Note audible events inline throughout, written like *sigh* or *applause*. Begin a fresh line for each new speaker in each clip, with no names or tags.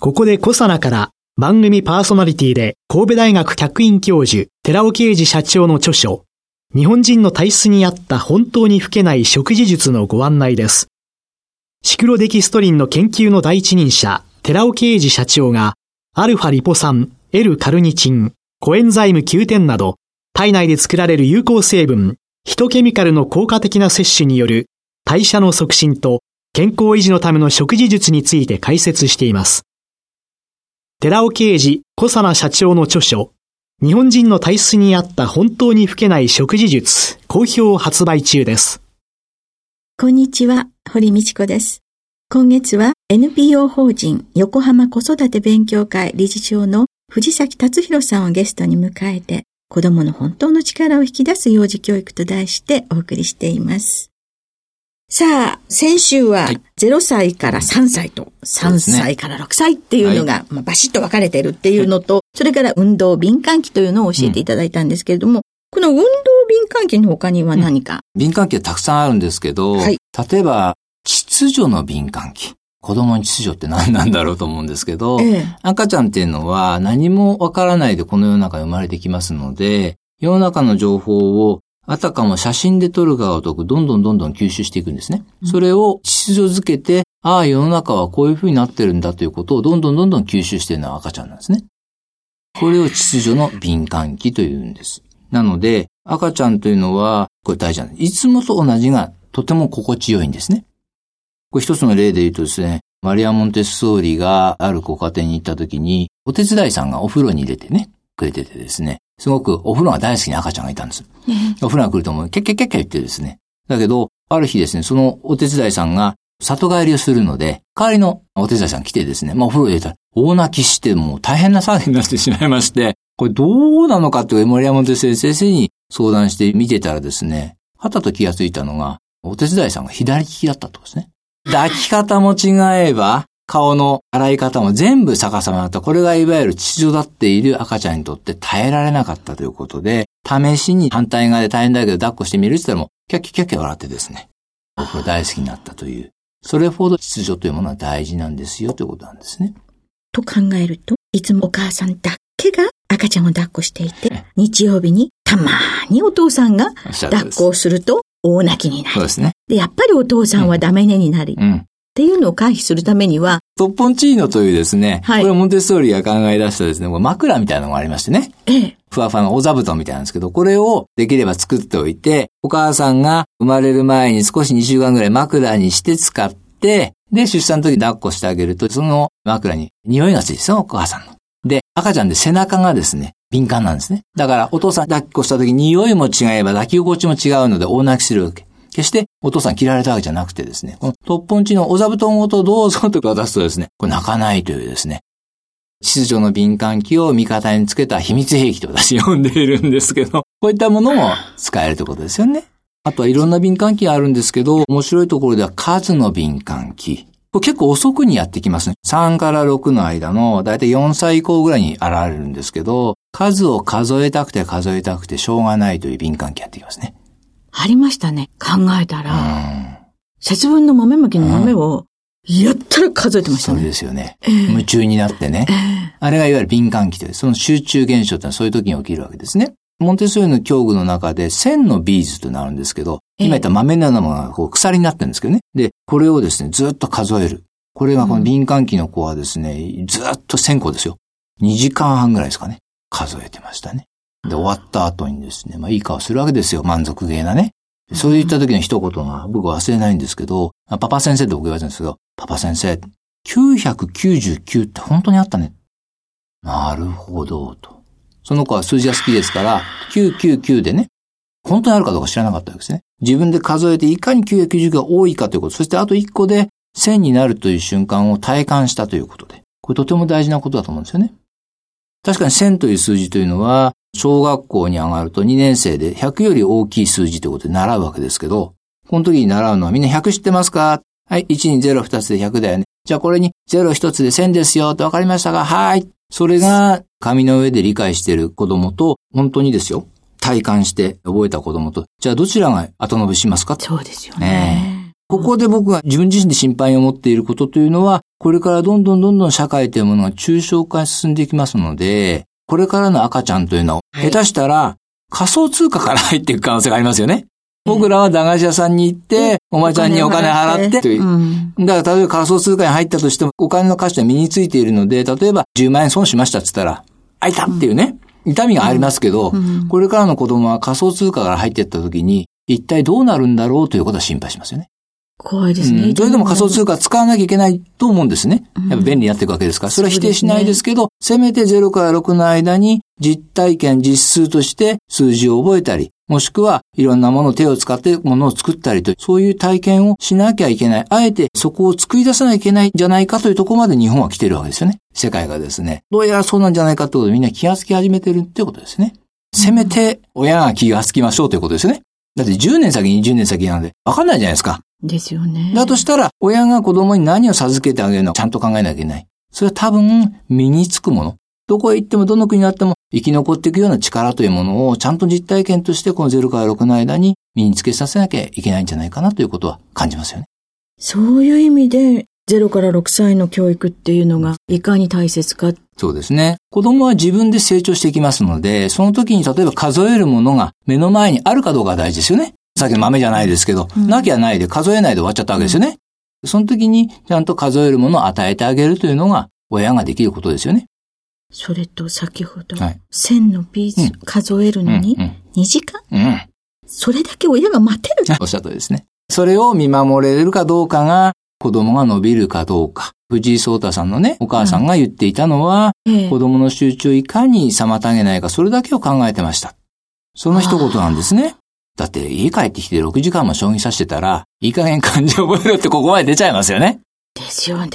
ここでコサナから番組パーソナリティで神戸大学客員教授寺尾啓二社長の著書日本人の体質に合った本当に老けない食事術のご案内ですシクロデキストリンの研究の第一人者寺尾啓二社長がアルファリポ酸、L カルニチン、コエンザイム Q10 など体内で作られる有効成分ヒトケミカルの効果的な摂取による代謝の促進と健康維持のための食事術について解説しています。寺尾啓治小佐奈社長の著書、日本人の体質に合った本当に老けない食事術、好評発売中です。
こんにちは、堀道子です。今月は NPO 法人横浜子育て勉強会理事長の藤崎達弘さんをゲストに迎えて、子供の本当の力を引き出す幼児教育と題してお送りしています。さあ、先週は0歳から3歳と。3歳から6歳っていうのが、まあ、バシッと分かれてるっていうのと、それから運動敏感期というのを教えていただいたんですけれども、この運動敏感期の他には何か、
うん、敏感期はたくさんあるんですけど、はい、例えば、秩序の敏感期。子供に秩序って何なんだろうと思うんですけど、ええ、赤ちゃんっていうのは何もわからないでこの世の中に生まれてきますので、世の中の情報をあたかも写真で撮るがごとどんどんどんどん吸収していくんですね。それを秩序づけて、ああ、世の中はこういう風になってるんだということをどんどんどんどん吸収しているのは赤ちゃんなんですね。これを秩序の敏感期というんです。なので、赤ちゃんというのは、これ大事なんです。いつもと同じがとても心地よいんですね。これ一つの例で言うとですね、マリア・モンテッソーリがあるご家庭に行った時に、お手伝いさんがお風呂に入れてね、くれててですね、すごくお風呂が大好きな赤ちゃんがいたんです。お風呂が来るともう、キャッキャッキャッキャ言ってですね。だけど、ある日ですね、そのお手伝いさんが里帰りをするので、代わりのお手伝いさん来てですね、まあお風呂入れたら、大泣きしてもう大変な騒ぎになってしまいまして、これどうなのかって森山先生に相談して見てたらですね、はたと気がついたのが、お手伝いさんが左利きだったとですね。抱き方も違えば、顔の洗い方も全部逆さまだった。これがいわゆる秩序だっている赤ちゃんにとって耐えられなかったということで、試しに反対側で大変だけど抱っこしてみるって言ったらもう、キャッキャキャッキャ笑ってですね、僕は大好きになったという。それほど秩序というものは大事なんですよということなんですね。
と考えると、いつもお母さんだけが赤ちゃんを抱っこしていて、日曜日にたまにお父さんが抱っこをすると大泣きになる。
そうですね。
で、やっぱりお父さんはダメ寝になり、うん、っていうのを回避するためには、
トッポンチーノというですね、はい、これモンテッソーリが考え出したですね、枕みたいなのがありましてね。ええ。ふわふわのお座布団みたいなんですけど、これをできれば作っておいて、お母さんが生まれる前に少し2週間ぐらい枕にして使って、で、出産の時に抱っこしてあげると、その枕に匂いがついてすよ、お母さんの。で、赤ちゃんで背中がですね、敏感なんですね。だから、お父さん抱っこした時に匂いも違えば抱き心地も違うので大泣きするわけ。決してお父さん切られたわけじゃなくてですね、このトッポンチのお座布団ごとどうぞと渡すとですね、これ泣かないというですね、秩序の敏感期を味方につけた秘密兵器と私呼んでいるんですけど、こういったものも使えるということですよね。あとはいろんな敏感期があるんですけど、面白いところでは数の敏感期。これ結構遅くにやってきますね。3から6の間の、だいたい4歳以降ぐらいに現れるんですけど、数を数えたくて数えたくてしょうがないという敏感期やってきますね。
ありましたね。考えたら。節分の豆まきの豆を、やったら数えてましたね。
そうですよね。えー、夢中になってね。えー、あれがいわゆる敏感期で、その集中現象ってのはそういう時に起きるわけですね。モンテソーリの教具の中で線のビーズとなるんですけど、今言った豆のようなものがこう鎖になってるんですけどね。で、これをですね、ずっと数える。これがこの敏感期の子はですね、ずっと1000個ですよ。2時間半ぐらいですかね。数えてましたね。で、終わった後にですね、まあいい顔するわけですよ。満足げなね。そういった時の一言が僕忘れないんですけど、パパ先生って僕言われてるんですけど、パパ先生、999って本当にあったね。なるほど、と。その子は数字が好きですから、999でね、本当にあるかどうか知らなかったわけですね。自分で数えていかに999が多いかということ、そしてあと1個で1000になるという瞬間を体感したということで。これとても大事なことだと思うんですよね。確かに1000という数字というのは、小学校に上がると2年生で100より大きい数字ということで習うわけですけど、この時に習うのはみんな100知ってますか？はい、1に0、2つで100だよね。じゃあこれに0、1つで1000ですよってわかりましたか？はい。それが紙の上で理解している子供と、本当にですよ。体感して覚えた子供と、じゃあどちらが後伸びしますか？
そうですよね。ね
ここで僕が自分自身で心配を持っていることというのは、これからどんどんどんどん社会というものが抽象化進んでいきますので、これからの赤ちゃんというのは、下手したら仮想通貨から入っていく可能性がありますよね。僕らは駄菓子屋さんに行って、お前ちゃんにお金払って。という。だから例えば仮想通貨に入ったとしても、お金の価値は身についているので、例えば10万円損しましたって言ったら、あいたっていうね。痛みがありますけど、これからの子供は仮想通貨から入っていった時に、一体どうなるんだろうということは心配しますよね。
怖いですね。
うれでも仮想通貨使わなきゃいけないと思うんですね。やっぱ便利になっていくわけですから。それは否定しないですけど、せめて0から6の間に実体験、実数として数字を覚えたり、もしくはいろんなものを手を使ってものを作ったりと、そういう体験をしなきゃいけない。あえてそこを作り出さなきゃいけないんじゃないかというところまで日本は来てるわけですよね。世界がですね。どうやらそうなんじゃないかということでみんな気がつき始めてるってことですね。せめて親が気がつきましょうということですよね。だって10年先、20年先なんで、わかんないじゃないですか。
ですよね。
だとしたら、親が子供に何を授けてあげるのかちゃんと考えなきゃいけない。それは多分、身につくもの。どこへ行ってもどの国にあっても生き残っていくような力というものをちゃんと実体験としてこの0から6の間に身につけさせなきゃいけないんじゃないかなということは感じますよね。
そういう意味で0から6歳の教育っていうのがいかに大切か。
そうですね。子供は自分で成長していきますので、その時に例えば数えるものが目の前にあるかどうかが大事ですよね。さっきの豆じゃないですけど、うん、なきゃないで数えないで終わっちゃったわけですよね。うん、その時にちゃんと数えるものを与えてあげるというのが親ができることですよね。
それと先ほど、はい、線のビーズ数えるのに2時間、うん、それだけ親が待てる *laughs*
おっしゃったですね。それを見守れるかどうかが子供が伸びるかどうか。藤井聡太さんのね、お母さんが言っていたのは、うん、子供の集中をいかに妨げないか、それだけを考えてました。その一言なんですね。だって家帰ってきて6時間も将棋指してたら、いい加減漢字覚えろってここまで出ちゃいますよね。
ですよね。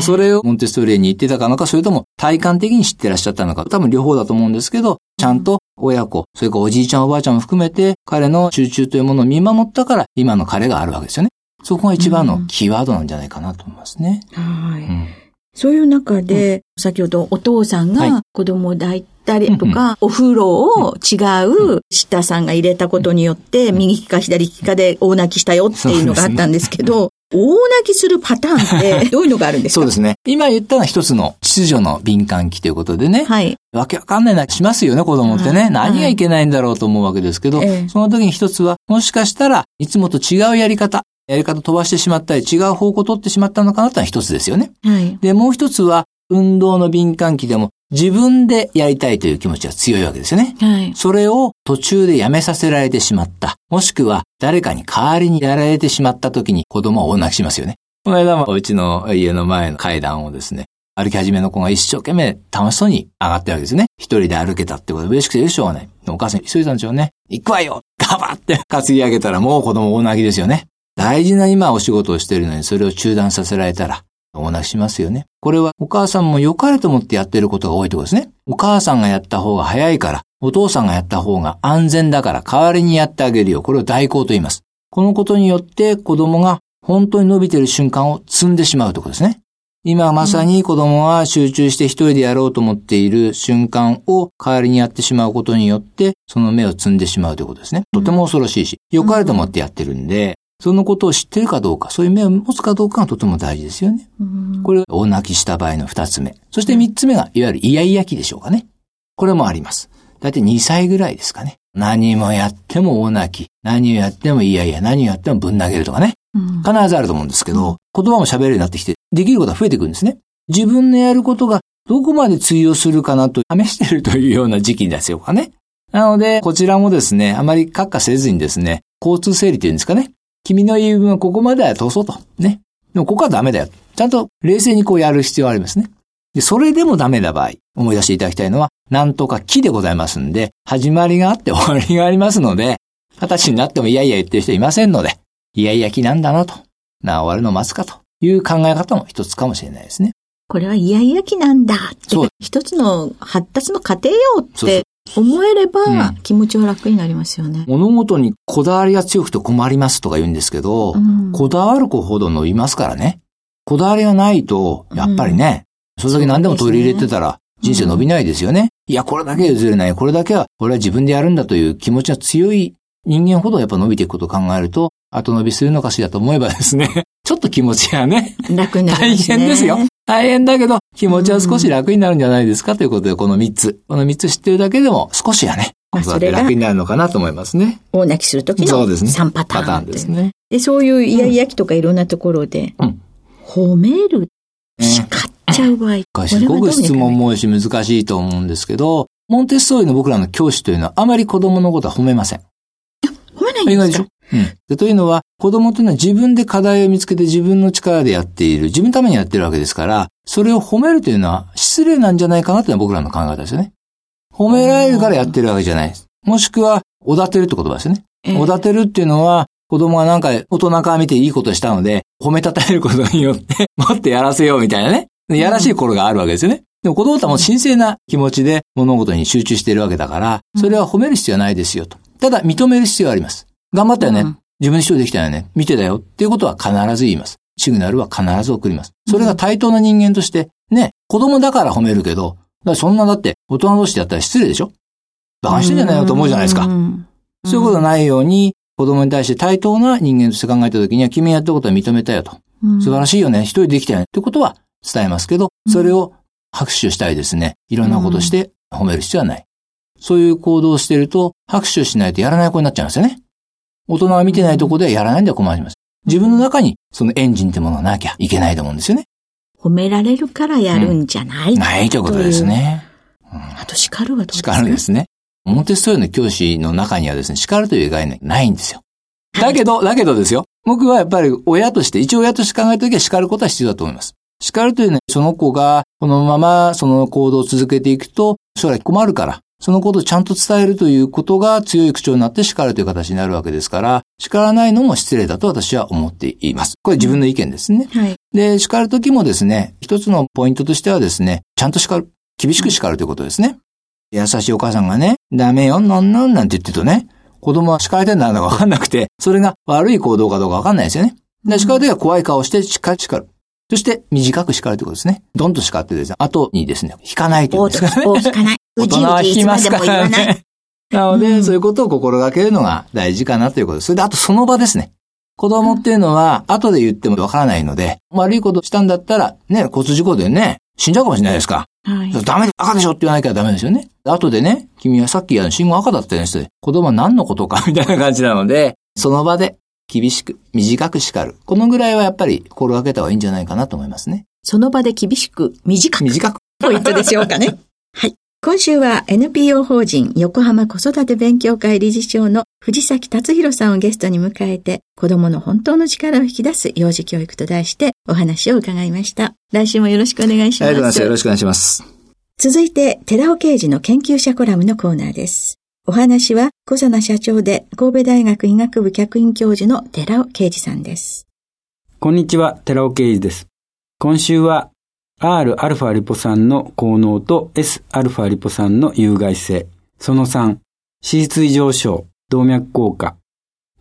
それをモンテストーリエに言ってたかのか、それとも体感的に知ってらっしゃったのか、多分両方だと思うんですけど、ちゃんと親子、それからおじいちゃんおばあちゃんも含めて、彼の集中というものを見守ったから、今の彼があるわけですよね。そこが一番のキーワードなんじゃないかなと思いますね。
はい。うんそういう中で、先ほどお父さんが子供を抱いたりとか、お風呂を違うシッターさんが入れたことによって、右利か左利かで大泣きしたよっていうのがあったんですけど、大泣きするパターンって *laughs* どういうのがあるんですか？
そうですね。今言ったのは一つの秩序の敏感期ということでね。はい。わけわかんないなしますよね、子供ってね。何がいけないんだろうと思うわけですけど、その時に一つは、もしかしたらいつもと違うやり方、やり方飛ばしてしまったり、違う方向を取ってしまったのかなというのは一つですよね。はい。で、もう一つは、運動の敏感期でも自分でやりたいという気持ちが強いわけですよね。はい。それを途中でやめさせられてしまった。もしくは誰かに代わりにやられてしまった時に子供は大泣きしますよね。この間もうちの家の前の階段をですね、歩き始めの子が一生懸命楽しそうに上がってるわけですね。一人で歩けたってことで嬉しくて嬉しょうがない。お母さん急いだんでしょうね。行くわよガバって担ぎ上げたらもう子供大泣きですよね。大事な今お仕事をしているのにそれを中断させられたら、お泣きしますよね。これはお母さんも良かれと思ってやっていることが多いところですね。お母さんがやった方が早いから、お父さんがやった方が安全だから代わりにやってあげるよ。これを代行と言います。このことによって子供が本当に伸びている瞬間を積んでしまうところですね。今まさに子供は集中して一人でやろうと思っている瞬間を代わりにやってしまうことによって、その目を積んでしまうということですね。とても恐ろしいし、良かれと思ってやってるんで、そのことを知ってるかどうか、そういう目を持つかどうかがとても大事ですよね。これ、大泣きした場合の二つ目。そして三つ目が、いわゆるイヤイヤ期でしょうかね。これもあります。だいたい2歳ぐらいですかね。何もやっても大泣き。何をやってもいやいや、何をやってもぶん投げるとかね。必ずあると思うんですけど、言葉も喋るようになってきて、できることが増えてくるんですね。自分のやることがどこまで通用するかなと試してるというような時期ですよかね。なので、こちらもですね、あまり閣下せずにですね、交通整理っていうんですかね。君の言い分はここまでは通そうと。ね。でもここはダメだよ。ちゃんと冷静にこうやる必要がありますね。で、それでもダメな場合、思い出していただきたいのは、なんとか木でございますんで、始まりがあって終わりがありますので、二十歳になってもいやいや言ってる人いませんので、いやいや木なんだなと。な、終わるのを待つかという考え方も一つかもしれないですね。
これはイヤイヤ期なんだって、一つの発達の過程よって思えれば、気持ちは楽になりますよね、
物事にこだわりが強くて困りますとか言うんですけど、うん、こだわる子ほど伸びますからね。こだわりがないと、やっぱりね、うん、それだけ何でも取り入れてたら、人生伸びないですよね。いや、これだけ譲れない。これだけは、俺は自分でやるんだという気持ちが強い人間ほどやっぱ伸びていくことを考えると、後伸びするのかしらと思えばですね、*laughs* ちょっと気持ちがね、
楽にな
ります、ね、*laughs* 大変ですよ。大変だけど、気持ちは少し楽になるんじゃないですか？ということで、この3つ。この3つ知ってるだけでも、少しはね、子育て楽になるのかなと思いますね。
大泣きするときの3パターン。パターンですね。で、そういうイヤイヤ期とかいろんなところで、うん、褒める、叱っちゃう場合。
すごく質問も多いし難しいと思うんですけど、モンテッソーリの僕らの教師というのはあまり子供のことは褒めません。
でしょ？
うん。でというのは、子供というのは自分で課題を見つけて自分の力でやっている、自分のためにやってるわけですから、それを褒めるというのは失礼なんじゃないかなというのは僕らの考え方ですよね。褒められるからやってるわけじゃないです。もしくは、おだてるって言葉ですよね。おだてるっていうのは、子供がなんか大人から見ていいことしたので、褒めたたえることによって、*laughs* もっとやらせようみたいなね。やらしい頃があるわけですよね。でも子供たちも神聖な気持ちで物事に集中しているわけだから、それは褒める必要はないですよと。ただ認める必要はあります。頑張ったよね。うん、自分で主張できたよね。見てたよっていうことは必ず言います。シグナルは必ず送ります。それが対等な人間として、ね、子供だから褒めるけど、そんなだって大人同士でやったら失礼でしょ？馬鹿してんじゃないよと思うじゃないですか。そういうことないように、子供に対して対等な人間として考えたときには、君やったことは認めたよと。素晴らしいよね。一人できたよね。ってことは伝えますけど、それを拍手したりですね、いろんなことして褒める必要はない。そういう行動をしていると、拍手しないとやらない子になっちゃうんですよね。大人は見てないとこでやらないんでは困ります。自分の中にそのエンジンってものがなきゃいけないと思うんですよね。
褒められるからやるんじゃない、うん、
ないということですね。
うん、あと叱るはどうです
か？叱るですね。モンテストーリの教師の中にはですね、叱るという概念ないんですよ。だけど、だけどですよ。僕はやっぱり親として、一応親として考えたときは叱ることは必要だと思います。叱るというね、その子がこのままその行動を続けていくと将来困るから、そのことをちゃんと伝えるということが強い口調になって叱るという形になるわけですから、叱らないのも失礼だと私は思っています。これ自分の意見ですね。はい。で、叱るときもですね、一つのポイントとしてはですね、ちゃんと叱る。厳しく叱るということですね。優しいお母さんがね、ダメよ、なんなんなんて言ってるとね、子供は叱られてんだかわかんなくて、それが悪い行動かどうかわかんないですよね。で、叱るときは怖い顔して叱る。そして短く叱るということですね。どんと叱ってですね、後にですね、引かないというですか
ね。引かない。*laughs*
大人は引きますからね。なので、そういうことを心がけるのが大事かなということです。それで、あとその場ですね。子供っていうのは、後で言ってもわからないので、悪いことしたんだったら、ね、交通事故でね、死んじゃうかもしれないですか。はい。ダメで、赤でしょって言わなきゃダメですよね。後でね、君はさっき信号赤だったよね子供は何のことかみたいな感じなので、その場で厳しく、短く叱る。このぐらいはやっぱり心がけた方がいいんじゃないかなと思いますね。
その場で厳しく、短く。
短く。
ポイントでしょうかね。*laughs* はい。今週は NPO 法人横浜子育て勉強会理事長の藤崎達弘さんをゲストに迎えて、子供の本当の力を引き出す幼児教育と題してお話を伺いました。来週もよろしくお願いします。あ
りがとうございます。よろしくお願いします。
続いて、寺尾刑事の研究者コラムのコーナーです。お話は、小佐奈社長で神戸大学医学部客員教授の寺尾啓二さんです。
こんにちは、寺尾啓二です。今週は Rα リポ酸の効能と Sα リポ酸の有害性、その3、脂質異常症、動脈硬化、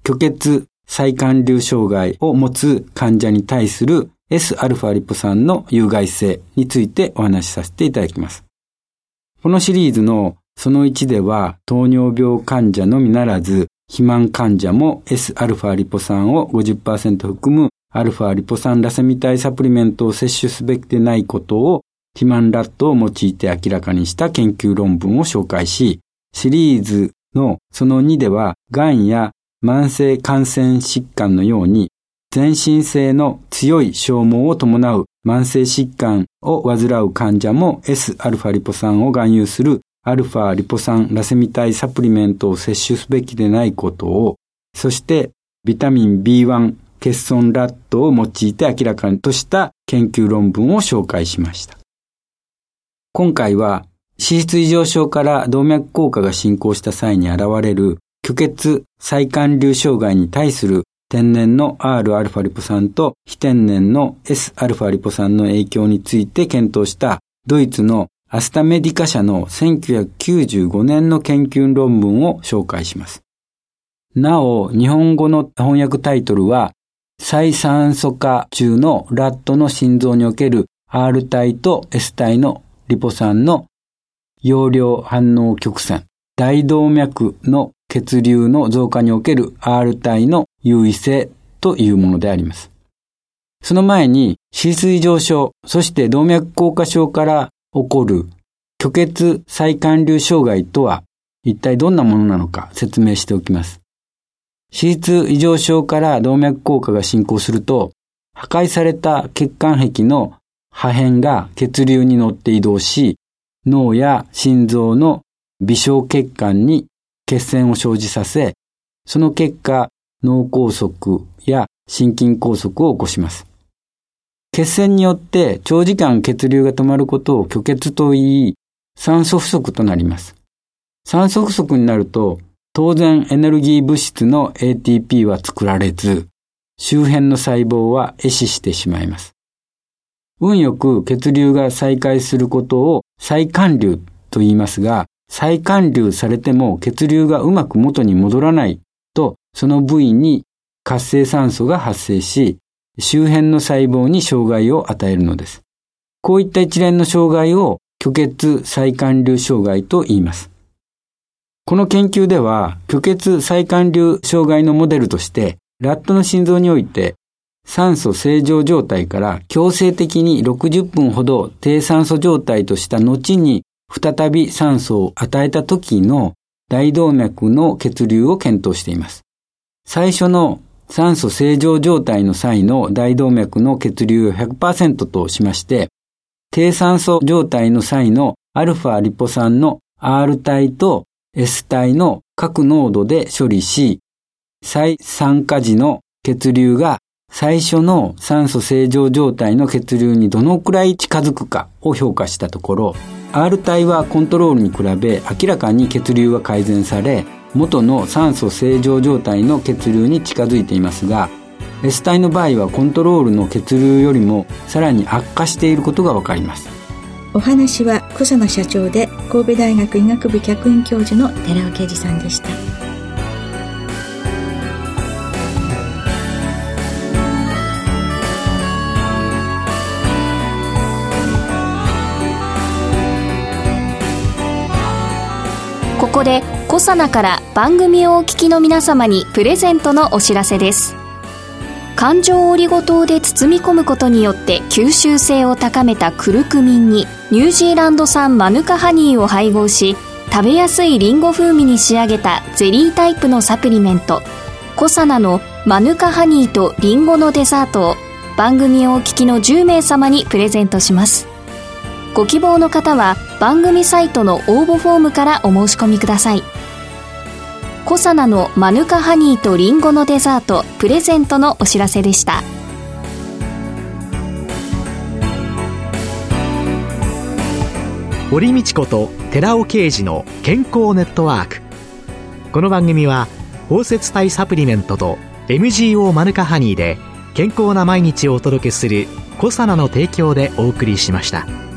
虚血再管流障害を持つ患者に対する Sα リポ酸の有害性についてお話しさせていただきます。このシリーズの その1では糖尿病患者のみならず肥満患者も Sα リポ酸を50%含むアルファリポ酸ラセミ体サプリメントを摂取すべきでないことを肥満ラットを用いて明らかにした研究論文を紹介し、シリーズのその2では、癌や慢性感染疾患のように、全身性の強い消耗を伴う慢性疾患を患う患者も Sα リポ酸を含有するアルファリポ酸ラセミ体サプリメントを摂取すべきでないことを、そしてビタミン B1 欠損ラットを用いて明らかにとした研究論文を紹介しました。今回は脂質異常症から動脈硬化が進行した際に現れる虚血再管流障害に対する天然の Rα リポ酸と非天然の Sα リポ酸の影響について検討したドイツのアスタメディカ社の1995年の研究論文を紹介します。なお、日本語の翻訳タイトルは、再酸素化中のラットの心臓における R 体と S 体のリポ酸の容量反応曲線、大動脈の血流の増加における R 体の優位性というものであります。その前に、脂水上昇、そして動脈硬化症から起こる虚血再管流障害とは一体どんなものなのか説明しておきます。脂質異常症から動脈硬化が進行すると、破壊された血管壁の破片が血流に乗って移動し、脳や心臓の微小血管に血栓を生じさせ、その結果、脳梗塞や心筋梗塞を起こします。血栓によって長時間血流が止まることを虚血と言い、酸素不足となります。酸素不足になると、当然エネルギー物質の ATP は作られず、周辺の細胞は壊死してしまいます。運よく血流が再開することを再還流と言いますが、再還流されても血流がうまく元に戻らないと、その部位に活性酸素が発生し、周辺の細胞に障害を与えるのです。こういった一連の障害を虚血再還流障害と言います。この研究では、虚血再還流障害のモデルとして、ラットの心臓において、酸素正常状態から強制的に60分ほど低酸素状態とした後に再び酸素を与えた時の大動脈の血流を検討しています。最初の酸素正常状態の際の大動脈の血流を100%としまして、低酸素状態の際のアルファリポ酸の R 体と S 体の各濃度で処理し、再酸化時の血流が最初の酸素正常状態の血流にどのくらい近づくかを評価したところ、R 体はコントロールに比べ明らかに血流が改善され、元の酸素正常状態の血流に近づいていますが S 体の場合はコントロールの血流よりもさらに悪化していることが分かります。
お話は小佐野社長で神戸大学医学部客員教授の寺尾啓二さんでした。
こでコサナから番組をお聞きの皆様にプレゼントのお知らせです。環状オリゴ糖で包み込むことによって吸収性を高めたクルクミンにニュージーランド産マヌカハニーを配合し食べやすいリンゴ風味に仕上げたゼリータイプのサプリメントコサナのマヌカハニーとリンゴのデザートを番組をお聞きの10名様にプレゼントします。ご希望の方は番組サイトの応募フォームからお申し込みください。コサナのマヌカハニーとリンゴのデザートプレゼントのお知らせでした。
堀道子と寺尾啓二の健康ネットワーク。この番組は包摂体サプリメントと MGO マヌカハニーで健康な毎日をお届けするコサナの提供でお送りしました。